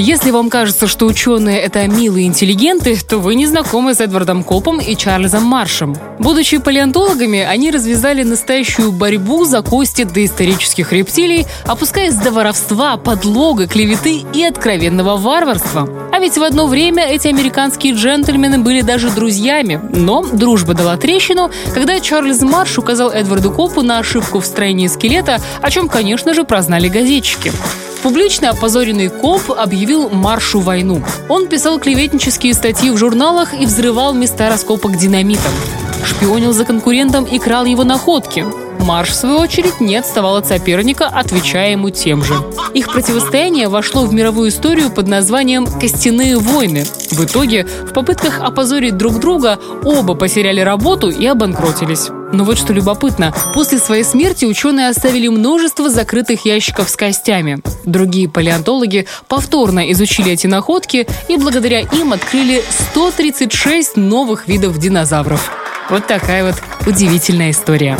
Если вам кажется, что ученые — это милые интеллигенты, то вы не знакомы с Эдвардом Копом и Чарльзом Маршем. Будучи палеонтологами, они развязали настоящую борьбу за кости доисторических рептилий, опускаясь до воровства, подлога, клеветы и откровенного варварства. А ведь в одно время эти американские джентльмены были даже друзьями. Но дружба дала трещину, когда Чарльз Марш указал Эдварду Копу на ошибку в строении скелета, о чем, конечно же, прознали газетчики. Публично опозоренный коп объявил Маршу войну. Он писал клеветнические статьи в журналах и взрывал места раскопок динамитом. Шпионил за конкурентом и крал его находки. Марш, в свою очередь, не отставал от соперника, отвечая ему тем же. Их противостояние вошло в мировую историю под названием «Костяные войны». В итоге, в попытках опозорить друг друга, оба потеряли работу и обанкротились. Но вот что любопытно, после своей смерти ученые оставили множество закрытых ящиков с костями. Другие палеонтологи повторно изучили эти находки и благодаря им открыли 136 новых видов динозавров. Вот такая вот удивительная история.